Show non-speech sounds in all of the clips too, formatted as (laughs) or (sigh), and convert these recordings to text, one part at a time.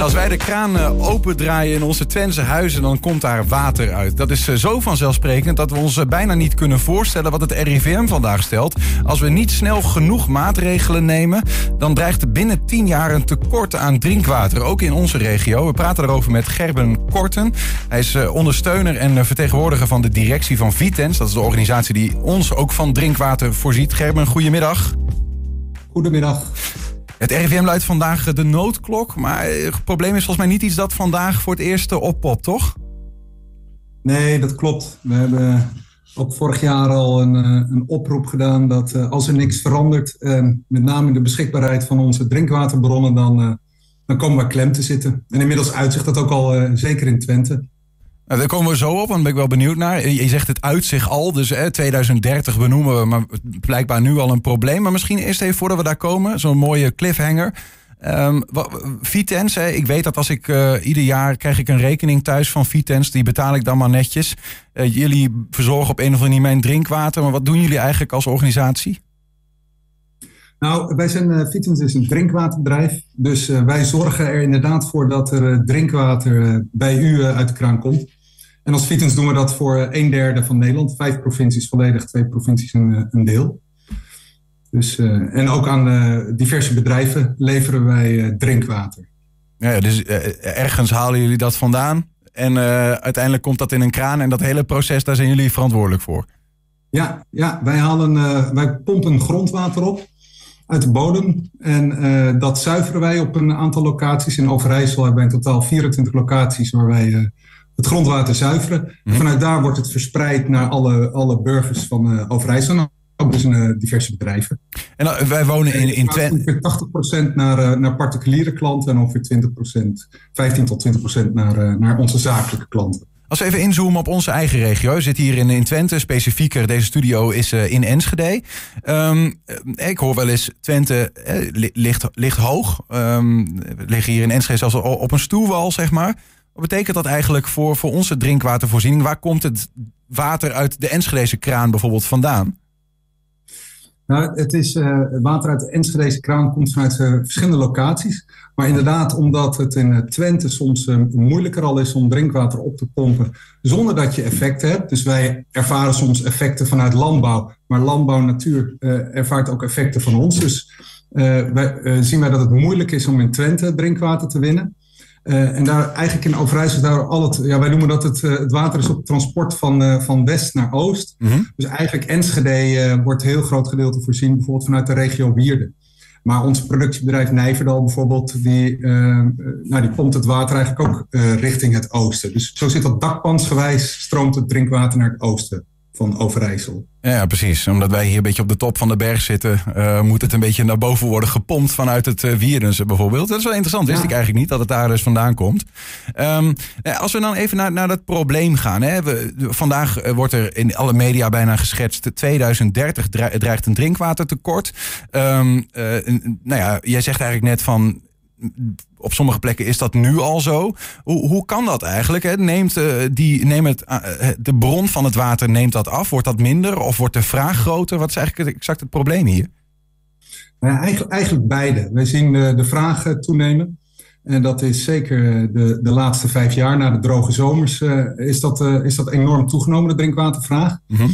Als wij de kraan eh, opendraaien in onze Twentse huizen, dan komt daar water uit. Dat is eh, zo vanzelfsprekend dat we ons eh, bijna niet kunnen voorstellen wat het RIVM vandaag stelt. Als we niet snel genoeg maatregelen nemen, dan dreigt er binnen 10 jaar een tekort aan drinkwater, ook in onze regio. We praten erover met Gerben Korten. Hij is ondersteuner en vertegenwoordiger van de directie van Vitens. Dat is de organisatie die ons ook van drinkwater voorziet. Gerben, goedemiddag. Goedemiddag. Het RIVM luidt vandaag de noodklok, maar het probleem is volgens mij niet iets dat vandaag voor het eerst oppopt, toch? Nee, dat klopt. We hebben ook vorig jaar al een, eh, een oproep gedaan dat eh, als er niks verandert, eh, met name de beschikbaarheid van onze drinkwaterbronnen, dan, dan komen we klem te zitten. En inmiddels uitzicht dat ook al zeker in Twente. Nou, daar komen we zo op, want ben ik wel benieuwd naar. Je zegt het uit zich al, dus hè, 2030 benoemen we, maar blijkbaar nu al een probleem. Maar misschien eerst even voordat we daar komen, zo'n mooie cliffhanger. Um, Vitens, ik weet dat als ik uh, ieder jaar krijg ik een rekening thuis van Vitens, die betaal ik dan maar netjes. Uh, jullie verzorgen op een of andere manier mijn drinkwater, maar wat doen jullie eigenlijk als organisatie? Nou, wij zijn, uh, Vitens is een drinkwaterbedrijf. Dus wij zorgen er inderdaad voor dat er drinkwater bij u uit de kraan komt. En als Vitens doen we dat voor een derde van Nederland. Vijf provincies volledig, twee provincies een, eh, een deel. Dus, uh, en ook aan uh, diverse bedrijven leveren wij uh, drinkwater. Ja, dus ergens halen jullie dat vandaan. En uiteindelijk komt dat in een kraan. En dat hele proces, daar zijn jullie verantwoordelijk voor. Ja, ja wij, halen, wij pompen grondwater op uit de bodem. En dat zuiveren wij op een aantal locaties. In Overijssel hebben wij in totaal 24 locaties waar wij het grondwater zuiveren. Mhm. Vanuit daar wordt het verspreid naar alle, alle burgers van uh, Overijssel. Ook dus uh, diverse bedrijven. En uh, wij wonen in, in Twente. 80% naar, naar particuliere klanten en ongeveer 20%, 15 tot 20% naar, naar onze zakelijke klanten. Als we even inzoomen op onze eigen regio. We zitten hier in, in Twente, specifieker. Deze studio is uh, in Enschede. Um, ik hoor wel eens, Twente ligt, ligt hoog. Um, we liggen hier in Enschede zelfs op een stoelwal, zeg maar. Wat betekent dat eigenlijk voor, voor onze drinkwatervoorziening? Waar komt het water uit de Enschedese kraan bijvoorbeeld vandaan? Nou, het is uh, water uit de Enschedese kraan komt vanuit uh, verschillende locaties. Maar inderdaad, omdat het in uh, Twente soms moeilijker al is om drinkwater op te pompen zonder dat je effecten hebt. Dus wij ervaren soms effecten vanuit landbouw, maar landbouw natuur ervaart ook effecten van ons. Dus wij, zien wij dat het moeilijk is om in Twente drinkwater te winnen. Uh, en daar eigenlijk in Overijssel, daar al het, ja, wij noemen dat het, uh, het water is op transport van, uh, van west naar oost. Mm -hmm. Dus eigenlijk Enschede wordt een heel groot gedeelte voorzien, bijvoorbeeld vanuit de regio Wierden. Maar ons productiebedrijf Nijverdal bijvoorbeeld, die, nou, die pompt het water eigenlijk ook richting het oosten. Dus zo zit dat dakpansgewijs, stroomt het drinkwater naar het oosten van Overijssel. Ja, precies. Omdat wij hier een beetje op de top van de berg zitten, uh, moet het een beetje naar boven worden gepompt vanuit het uh, Wierdense bijvoorbeeld. Dat is wel interessant. Wist ik eigenlijk niet dat het daar dus vandaan komt. Um, als we dan even naar, naar dat probleem gaan. Hè. We, vandaag wordt er in alle media bijna geschetst. 2030 dreigt een drinkwatertekort. Um, uh, nou ja, jij zegt eigenlijk net van op sommige plekken is dat nu al zo. Hoe, hoe kan dat eigenlijk? Hè? Neemt, uh, die, neemt het, uh, de bron van het water neemt dat af? Wordt dat minder of wordt de vraag groter? Wat is eigenlijk exact het probleem hier? Nou ja, eigenlijk, eigenlijk beide. We zien de, de vraag toenemen. En dat is zeker de, de laatste vijf jaar, na de droge zomers, uh, is, dat, is dat enorm toegenomen, de drinkwatervraag. Mm -hmm.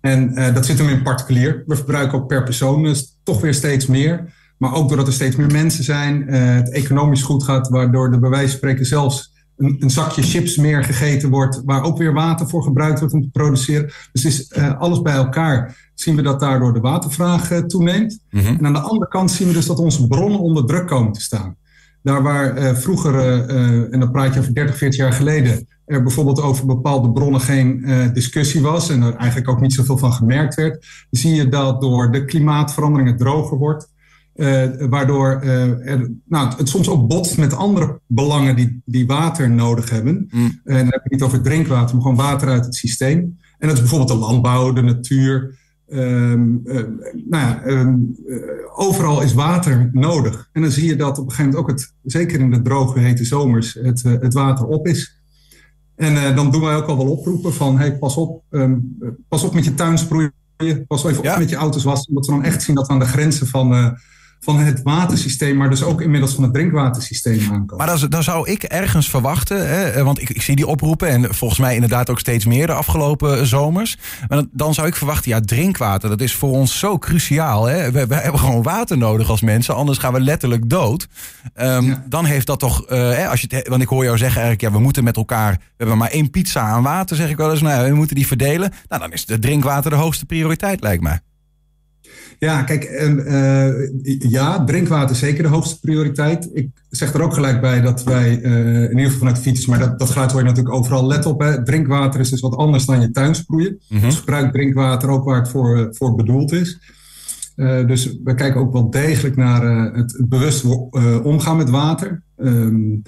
En dat zit hem in particulier. We verbruiken ook per persoon dus toch weer steeds meer. Maar ook doordat er steeds meer mensen zijn, uh, het economisch goed gaat, waardoor de bij wijze van spreken zelfs een, een, zakje chips meer gegeten wordt, waar ook weer water voor gebruikt wordt om te produceren. Dus is uh, alles bij elkaar zien we dat daardoor de watervraag uh, toeneemt. Mm -hmm. En aan de andere kant zien we dus dat onze bronnen onder druk komen te staan. Daar waar vroeger, en dan praat je over 30, 40 jaar geleden, er bijvoorbeeld over bepaalde bronnen geen discussie was en er eigenlijk ook niet zoveel van gemerkt werd, zie je dat door de klimaatverandering het droger wordt. Uh, waardoor uh, er, nou, het soms ook botst met andere belangen die, die water nodig hebben. Mm. En dan heb ik niet over drinkwater, maar gewoon water uit het systeem. En dat is bijvoorbeeld de landbouw, de natuur. Um, uh, nou ja, um, overal is water nodig. En dan zie je dat op een gegeven moment ook het, zeker in de droge, hete zomers, het, het water op is. En dan doen wij ook al wel oproepen van, hey, pas op, um, pas op met je tuinsproeien. Pas even op met je auto's wassen. Omdat we dan echt zien dat we aan de grenzen van van het watersysteem, maar dus ook inmiddels van het drinkwatersysteem aankomen. Maar dan, dan zou ik ergens verwachten, hè, want ik, ik, zie die oproepen en volgens mij inderdaad ook steeds meer de afgelopen zomers. Maar dan, zou ik verwachten, ja, drinkwater, dat is voor ons zo cruciaal. Hè? We, we hebben gewoon water nodig als mensen, anders gaan we letterlijk dood. Ehm, dan heeft dat toch, uh, als je want ik hoor jou zeggen eigenlijk, ja, we moeten met elkaar, we hebben maar één pizza aan water, zeg ik wel eens. Nou, we moeten die verdelen. Nou, dan is de drinkwater de hoogste prioriteit, lijkt mij. Ja, kijk, uh, ja, drinkwater is zeker de hoogste prioriteit. Ik zeg er ook gelijk bij dat wij, uh, in ieder geval vanuit de fiets, maar dat, dat geluid hoor je natuurlijk overal. Let op, hè. drinkwater is dus wat anders dan je tuin sproeien. Mm Dus gebruik drinkwater ook waar het voor, voor bedoeld is. Uh, dus we kijken ook wel degelijk naar het, het bewust omgaan met water. Um,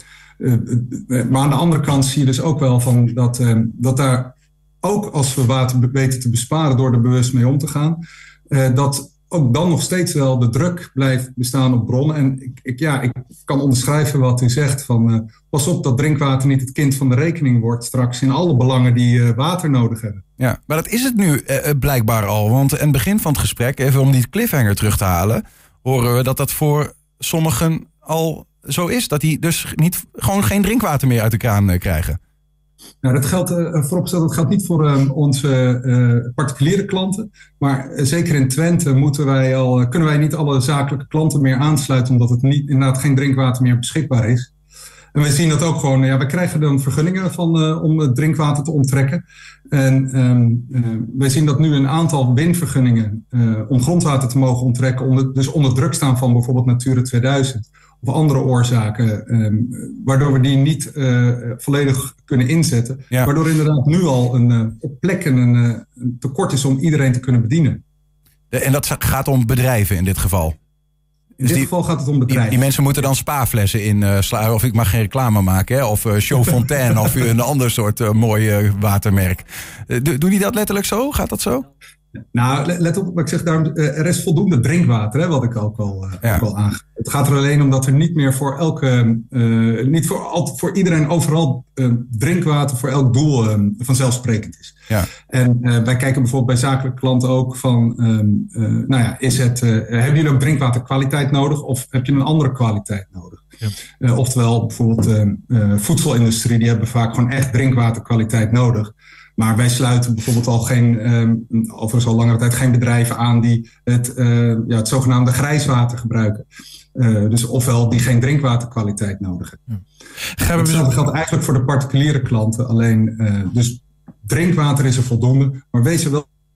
maar aan de andere kant zie je dus ook wel van dat, dat daar ook als we water weten te besparen door er bewust mee om te gaan, dat ook dan nog steeds wel de druk blijft bestaan op bronnen. En ik, ik ja, ik kan onderschrijven wat u zegt. Van, uh, pas op dat drinkwater niet het kind van de rekening wordt straks in alle belangen die uh, water nodig hebben. Ja, maar dat is het nu blijkbaar al. Want in het begin van het gesprek, even om die cliffhanger terug te halen, horen we dat dat voor sommigen al zo is. Dat die dus niet, gewoon geen drinkwater meer uit de kraan krijgen. Nou, dat geldt uh, vooropgesteld, dat geldt niet voor um, onze uh, particuliere klanten. Maar zeker in Twente moeten wij al, kunnen wij niet alle zakelijke klanten meer aansluiten, omdat het niet, inderdaad geen drinkwater meer beschikbaar is. En we zien dat ook gewoon, ja, we krijgen dan vergunningen van, uh, om het drinkwater te onttrekken. En um, uh, wij zien dat nu een aantal winvergunningen uh, om grondwater te mogen onttrekken, onder, dus onder druk staan van bijvoorbeeld Natura 2000 of andere oorzaken, um, waardoor we die niet volledig kunnen inzetten. Ja. Waardoor inderdaad nu al een, op plekken een, een, tekort is om iedereen te kunnen bedienen. En dat gaat om bedrijven in dit geval? In dit geval gaat het om bedrijven. Die, mensen moeten dan spaaflessen in uh, slaan. Of ik mag geen reclame maken. Hè? Of uh, Show Fontaine. (laughs) of een ander soort uh, mooi watermerk. doen die dat letterlijk zo? Gaat dat zo? Nou, let op wat ik zeg. Daarom, er is voldoende drinkwater, hè, wat ik ook al, ja. ook al aangeef. Het gaat er alleen om dat er niet meer voor elke, uh, niet voor, al, voor iedereen overal uh, drinkwater voor elk doel uh, vanzelfsprekend is. Ja. En wij kijken bijvoorbeeld bij zakelijke klanten ook van, nou ja, is het, hebben jullie ook drinkwaterkwaliteit nodig of heb je een andere kwaliteit nodig? Ja. oftewel bijvoorbeeld voedselindustrie, die hebben vaak gewoon echt drinkwaterkwaliteit nodig. Maar wij sluiten bijvoorbeeld al geen, um, overigens al langere tijd, geen bedrijven aan die het, uh, ja, het zogenaamde grijswater gebruiken. Uh, dus ofwel die geen drinkwaterkwaliteit nodig hebben. Ja. Hetzelfde geldt eigenlijk voor de particuliere klanten. Alleen, uh, dus drinkwater is er voldoende. Maar wees er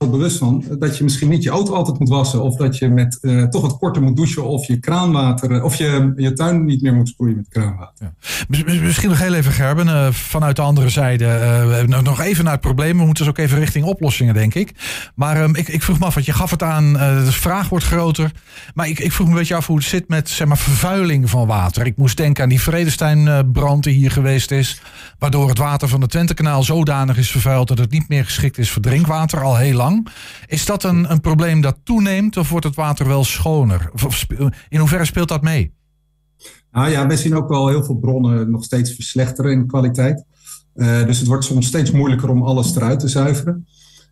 bewust van dat je misschien niet je auto altijd moet wassen. Of dat je met uh, toch wat korter moet douchen. Of je kraanwater. Of je je tuin niet meer moet sproeien met kraanwater. Ja. Misschien nog heel even Gerben. Uh, vanuit de andere zijde. Uh, nog even naar het probleem. We moeten dus ook even richting oplossingen denk ik. Maar um, ik, ik vroeg me af. Want je gaf het aan. de vraag wordt groter. Maar ik, ik vroeg me een beetje af hoe het zit met zeg maar, vervuiling van water. Ik moest denken aan die Vredesteinbrand die hier geweest is. Waardoor het water van het Twentekanaal zodanig is vervuild. Dat het niet meer geschikt is voor drinkwater. Al heel lang. Is dat een, een probleem dat toeneemt of wordt het water wel schoner? In hoeverre speelt dat mee? Nou ja, we zien ook wel heel veel bronnen nog steeds verslechteren in kwaliteit. Uh, dus het wordt soms steeds moeilijker om alles eruit te zuiveren.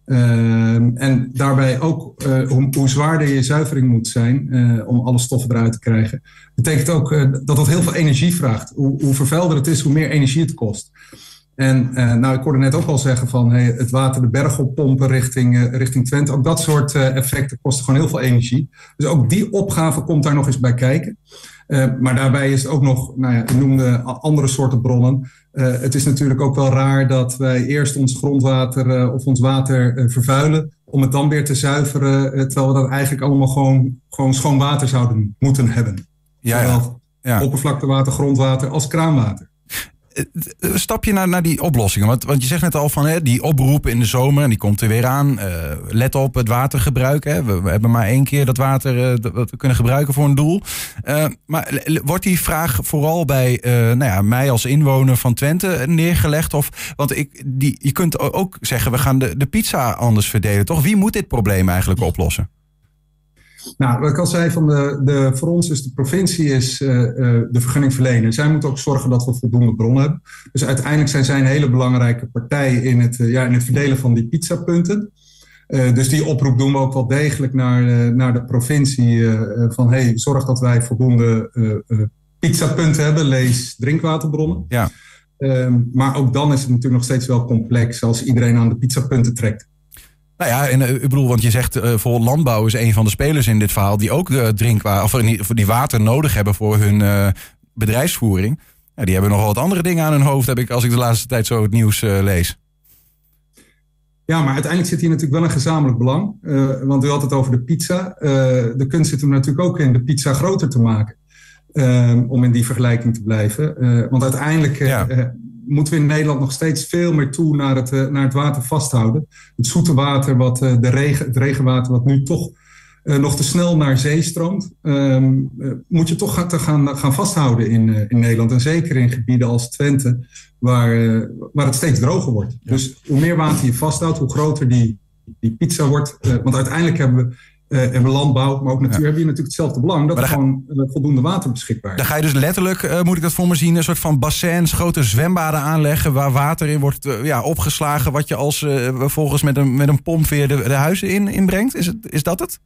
Uh, en daarbij ook hoe, hoe, zwaarder je zuivering moet zijn om alle stoffen eruit te krijgen. Betekent ook dat dat heel veel energie vraagt. Hoe, hoe vervuilder het is, hoe meer energie het kost. En uh, nou, ik hoorde net ook al zeggen van hey, het water de berg oppompen richting, uh, richting Twente. Ook dat soort uh, effecten kosten gewoon heel veel energie. Dus ook die opgave komt daar nog eens bij kijken. maar daarbij is het ook nog, nou ja, ik noemde andere soorten bronnen. het is natuurlijk ook wel raar dat wij eerst ons grondwater of ons water vervuilen. Om het dan weer te zuiveren. terwijl we dat eigenlijk allemaal gewoon, gewoon schoon water zouden moeten hebben. Ja, ja. ja. oppervlaktewater, grondwater als kraanwater. Eh, stap je naar, naar die oplossingen? Want, want je zegt net al van hè, die oproep in de zomer en die komt er weer aan. Uh, let op het watergebruik. Hè. We, hebben maar één keer dat water uh, dat we kunnen gebruiken voor een doel. Uh, maar wordt die vraag vooral bij nou ja, mij als inwoner van Twente neergelegd? Of, want ik, die, je kunt ook zeggen, we gaan de, de pizza anders verdelen. Toch? Wie moet dit probleem eigenlijk oplossen? Nou, wat ik al zei, van de, de, voor ons is de provincie is, uh, de vergunningverlener. Zij moeten ook zorgen dat we voldoende bronnen hebben. Dus uiteindelijk zijn zij een hele belangrijke partij in het, uh, ja, in het verdelen van die pizzapunten. dus die oproep doen we ook wel degelijk naar, naar de provincie. van hey, zorg dat wij voldoende pizzapunten hebben, lees drinkwaterbronnen. Ja. Ehm, maar ook dan is het natuurlijk nog steeds wel complex als iedereen aan de pizzapunten trekt. Nou ja, en, ik bedoel, want je zegt uh, voor landbouw is een van de spelers in dit verhaal die ook uh, drinkwater of die water nodig hebben voor hun bedrijfsvoering. Ja, die hebben nog wat andere dingen aan hun hoofd, heb ik als ik de laatste tijd zo het nieuws lees. Ja, maar uiteindelijk zit hier natuurlijk wel een gezamenlijk belang. want u had het over de pizza. de kunst zit hem natuurlijk ook in de pizza groter te maken. Um, om in die vergelijking te blijven. Uh, want uiteindelijk moeten we in Nederland nog steeds veel meer toe naar het, uh, naar het water vasthouden. Het zoete water, wat, de regen, het regenwater, wat nu toch nog te snel naar zee stroomt, um, moet je toch gaan, gaan, gaan vasthouden in, in Nederland. En zeker in gebieden als Twente, waar, waar het steeds droger wordt. Ja. Dus hoe meer water je vasthoudt, hoe groter die, die pizza wordt. want uiteindelijk hebben we uh, en landbouw, maar ook natuur, hebben hier natuurlijk hetzelfde belang. Dat er gewoon uh, voldoende water beschikbaar is. Dan ga je dus letterlijk, uh, moet ik dat voor me zien, een soort van bassins, grote zwembaden aanleggen waar water in wordt ja, opgeslagen, wat je als vervolgens met een, met een pomp weer de, de huizen in, inbrengt. Is, het, is dat het?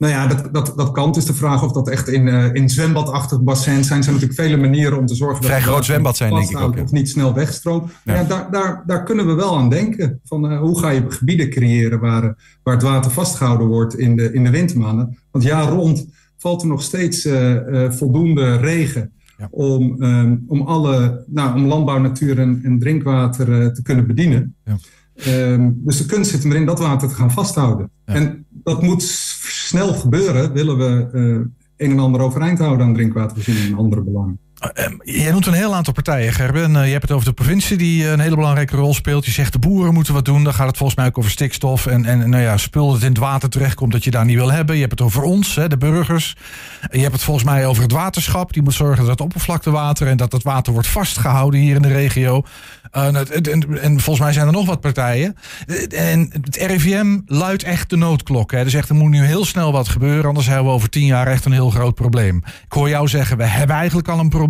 Nou ja, dat, dat, dat kan. Het is de vraag of dat echt in, uh, in zwembadachtig bassin zijn. Er zijn natuurlijk vele manieren om te zorgen Vrij dat... groot zwembad zijn, denk ik ook. Of niet snel wegstroomt. Ja. ja. daar, daar, daar kunnen we wel aan denken. Van, uh, hoe ga je gebieden creëren waar, waar het water vastgehouden wordt in de, in de wintermaanden. Want jaar rond valt er nog steeds uh, voldoende regen... Ja. Om, um, om, alle, nou, om landbouw, natuur en, en drinkwater te kunnen bedienen. Ja. Um, dus de kunst zit erin dat water te gaan vasthouden. En dat moet snel gebeuren, willen we uh, een en ander overeind houden aan drinkwatervoorziening en andere belangen. Uh, jij noemt een heel aantal partijen, Gerben. Uh, je hebt het over de provincie die een hele belangrijke rol speelt. Je zegt de boeren moeten wat doen. Dan gaat het volgens mij ook over stikstof. En, en nou ja, spul dat in het water terechtkomt dat je daar niet wil hebben. Je hebt het over ons, hè, de burgers. Je hebt het volgens mij over het waterschap. Die moet zorgen dat het oppervlaktewater en dat het water wordt vastgehouden hier in de regio. En, en, volgens mij zijn er nog wat partijen. En het RIVM luidt echt de noodklok. Hè. Dus echt, er moet nu heel snel wat gebeuren. Anders hebben we over tien jaar echt een heel groot probleem. Ik hoor jou zeggen, we hebben eigenlijk al een probleem.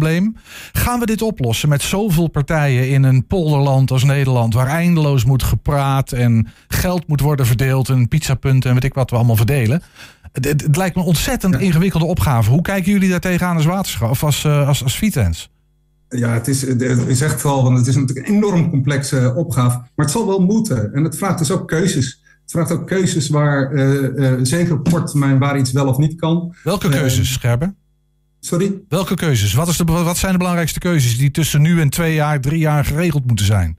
Gaan we dit oplossen met zoveel partijen in een polderland als Nederland... waar eindeloos moet gepraat en geld moet worden verdeeld... en pizzapunten en weet ik wat we allemaal verdelen... Het, het, het lijkt me een ontzettend ingewikkelde opgave. Hoe kijken jullie daar tegenaan als waterschap of als, uh, als, als Vitens? Ja, het is, je zegt het al, want het is natuurlijk een enorm complexe opgave. Maar het zal wel moeten. En het vraagt dus ook keuzes. Het vraagt ook keuzes waar, uh, uh, zeker op korte termijn, waar iets wel of niet kan. Welke keuzes, Scherben? Sorry? Welke keuzes? Wat, is de, wat zijn de belangrijkste keuzes die tussen nu en twee jaar, drie jaar geregeld moeten zijn?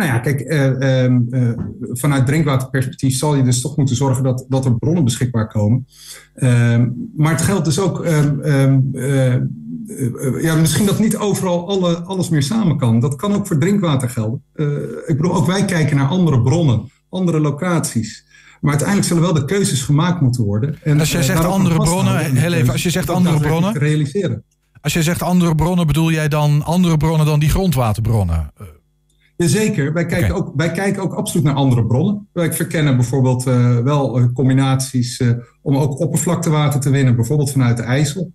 Nou ja, kijk, uh, uh, vanuit drinkwaterperspectief zal je dus toch moeten zorgen dat, dat er bronnen beschikbaar komen. Uh, maar het geldt dus ook, uh, ja, misschien dat niet overal alle, alles meer samen kan. Dat kan ook voor drinkwater gelden. ik bedoel, ook wij kijken naar andere bronnen, andere locaties. Maar uiteindelijk zullen wel de keuzes gemaakt moeten worden. En als jij zegt andere bronnen, heel even, als je zegt andere bronnen. Realiseren. Als je zegt andere bronnen, bedoel jij dan andere bronnen dan die grondwaterbronnen? Jazeker, wij kijken, ook, wij kijken ook absoluut naar andere bronnen. Wij verkennen bijvoorbeeld uh, wel uh, combinaties uh, om ook oppervlaktewater te winnen, bijvoorbeeld vanuit de IJssel.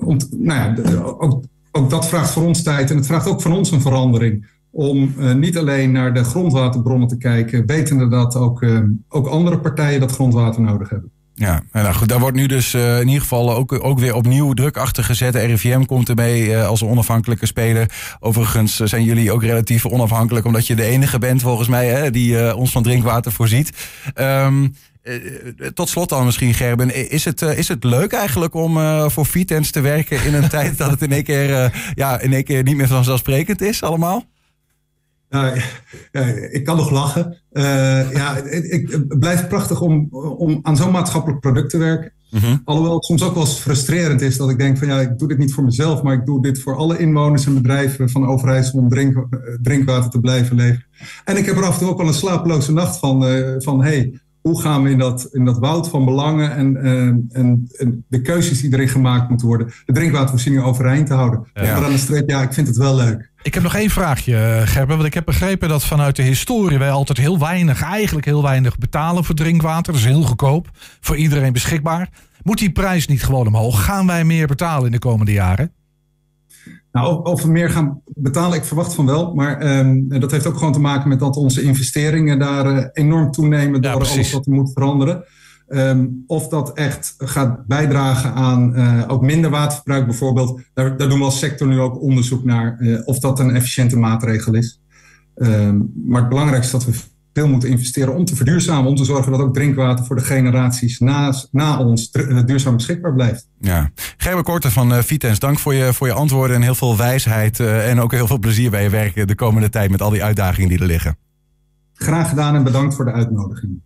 om, nou ja, ook, ook, dat vraagt voor ons tijd en het vraagt ook van ons een verandering. Om niet alleen naar de grondwaterbronnen te kijken, wetende dat ook, ook andere partijen dat grondwater nodig hebben. Ja, nou goed, daar wordt nu dus uh, in ieder geval ook, ook weer opnieuw druk achter gezet. De RIVM komt ermee als onafhankelijke speler. Overigens zijn jullie ook relatief onafhankelijk, omdat je de enige bent volgens mij hè, die ons van drinkwater voorziet. Um, tot slot dan misschien, Gerben. Is het, is het leuk eigenlijk om voor Vitens te werken in een (laughs) tijd dat het in één keer, ja, in één keer niet meer vanzelfsprekend is allemaal? Uh, ik kan nog lachen. Uh, ja, ik, het blijft prachtig om, om aan zo'n maatschappelijk product te werken. Mm-hmm. Alhoewel het soms ook wel eens frustrerend is dat ik denk van ja, ik doe dit niet voor mezelf, maar ik doe dit voor alle inwoners en bedrijven van Overijssel om drink, eh, drinkwater te blijven leveren. En ik heb er af en toe ook al een slapeloze nacht van, uh, van hey, hoe gaan we in dat, in dat woud van belangen en, en, en, de keuzes die erin gemaakt moeten worden, de drinkwatervoorziening overeind te houden. Ja. Maar aan de streep, ja, ik vind het wel leuk. Ik heb nog één vraagje, Gerben. Want ik heb begrepen dat vanuit de historie wij altijd heel weinig, eigenlijk heel weinig betalen voor drinkwater. Dat is heel goedkoop, voor iedereen beschikbaar. Moet die prijs niet gewoon omhoog? Gaan wij meer betalen in de komende jaren? Nou, of we meer gaan betalen, ik verwacht van wel. Maar ehm, dat heeft ook gewoon te maken met dat onze investeringen daar enorm toenemen door alles wat er moet veranderen. Ehm, of dat echt gaat bijdragen aan ook minder waterverbruik bijvoorbeeld. Daar, daar, doen we als sector nu ook onderzoek naar of dat een efficiënte maatregel is. Ehm, maar het belangrijkste is dat we veel moeten investeren om te verduurzamen. Om te zorgen dat ook drinkwater voor de generaties na, na ons eh, duurzaam beschikbaar blijft. Ja. Gerber Korte van uh, Vitens, dank voor je, voor je antwoorden en heel veel wijsheid. Uh, en ook heel veel plezier bij je werk de komende tijd met al die uitdagingen die er liggen. Graag gedaan en bedankt voor de uitnodiging.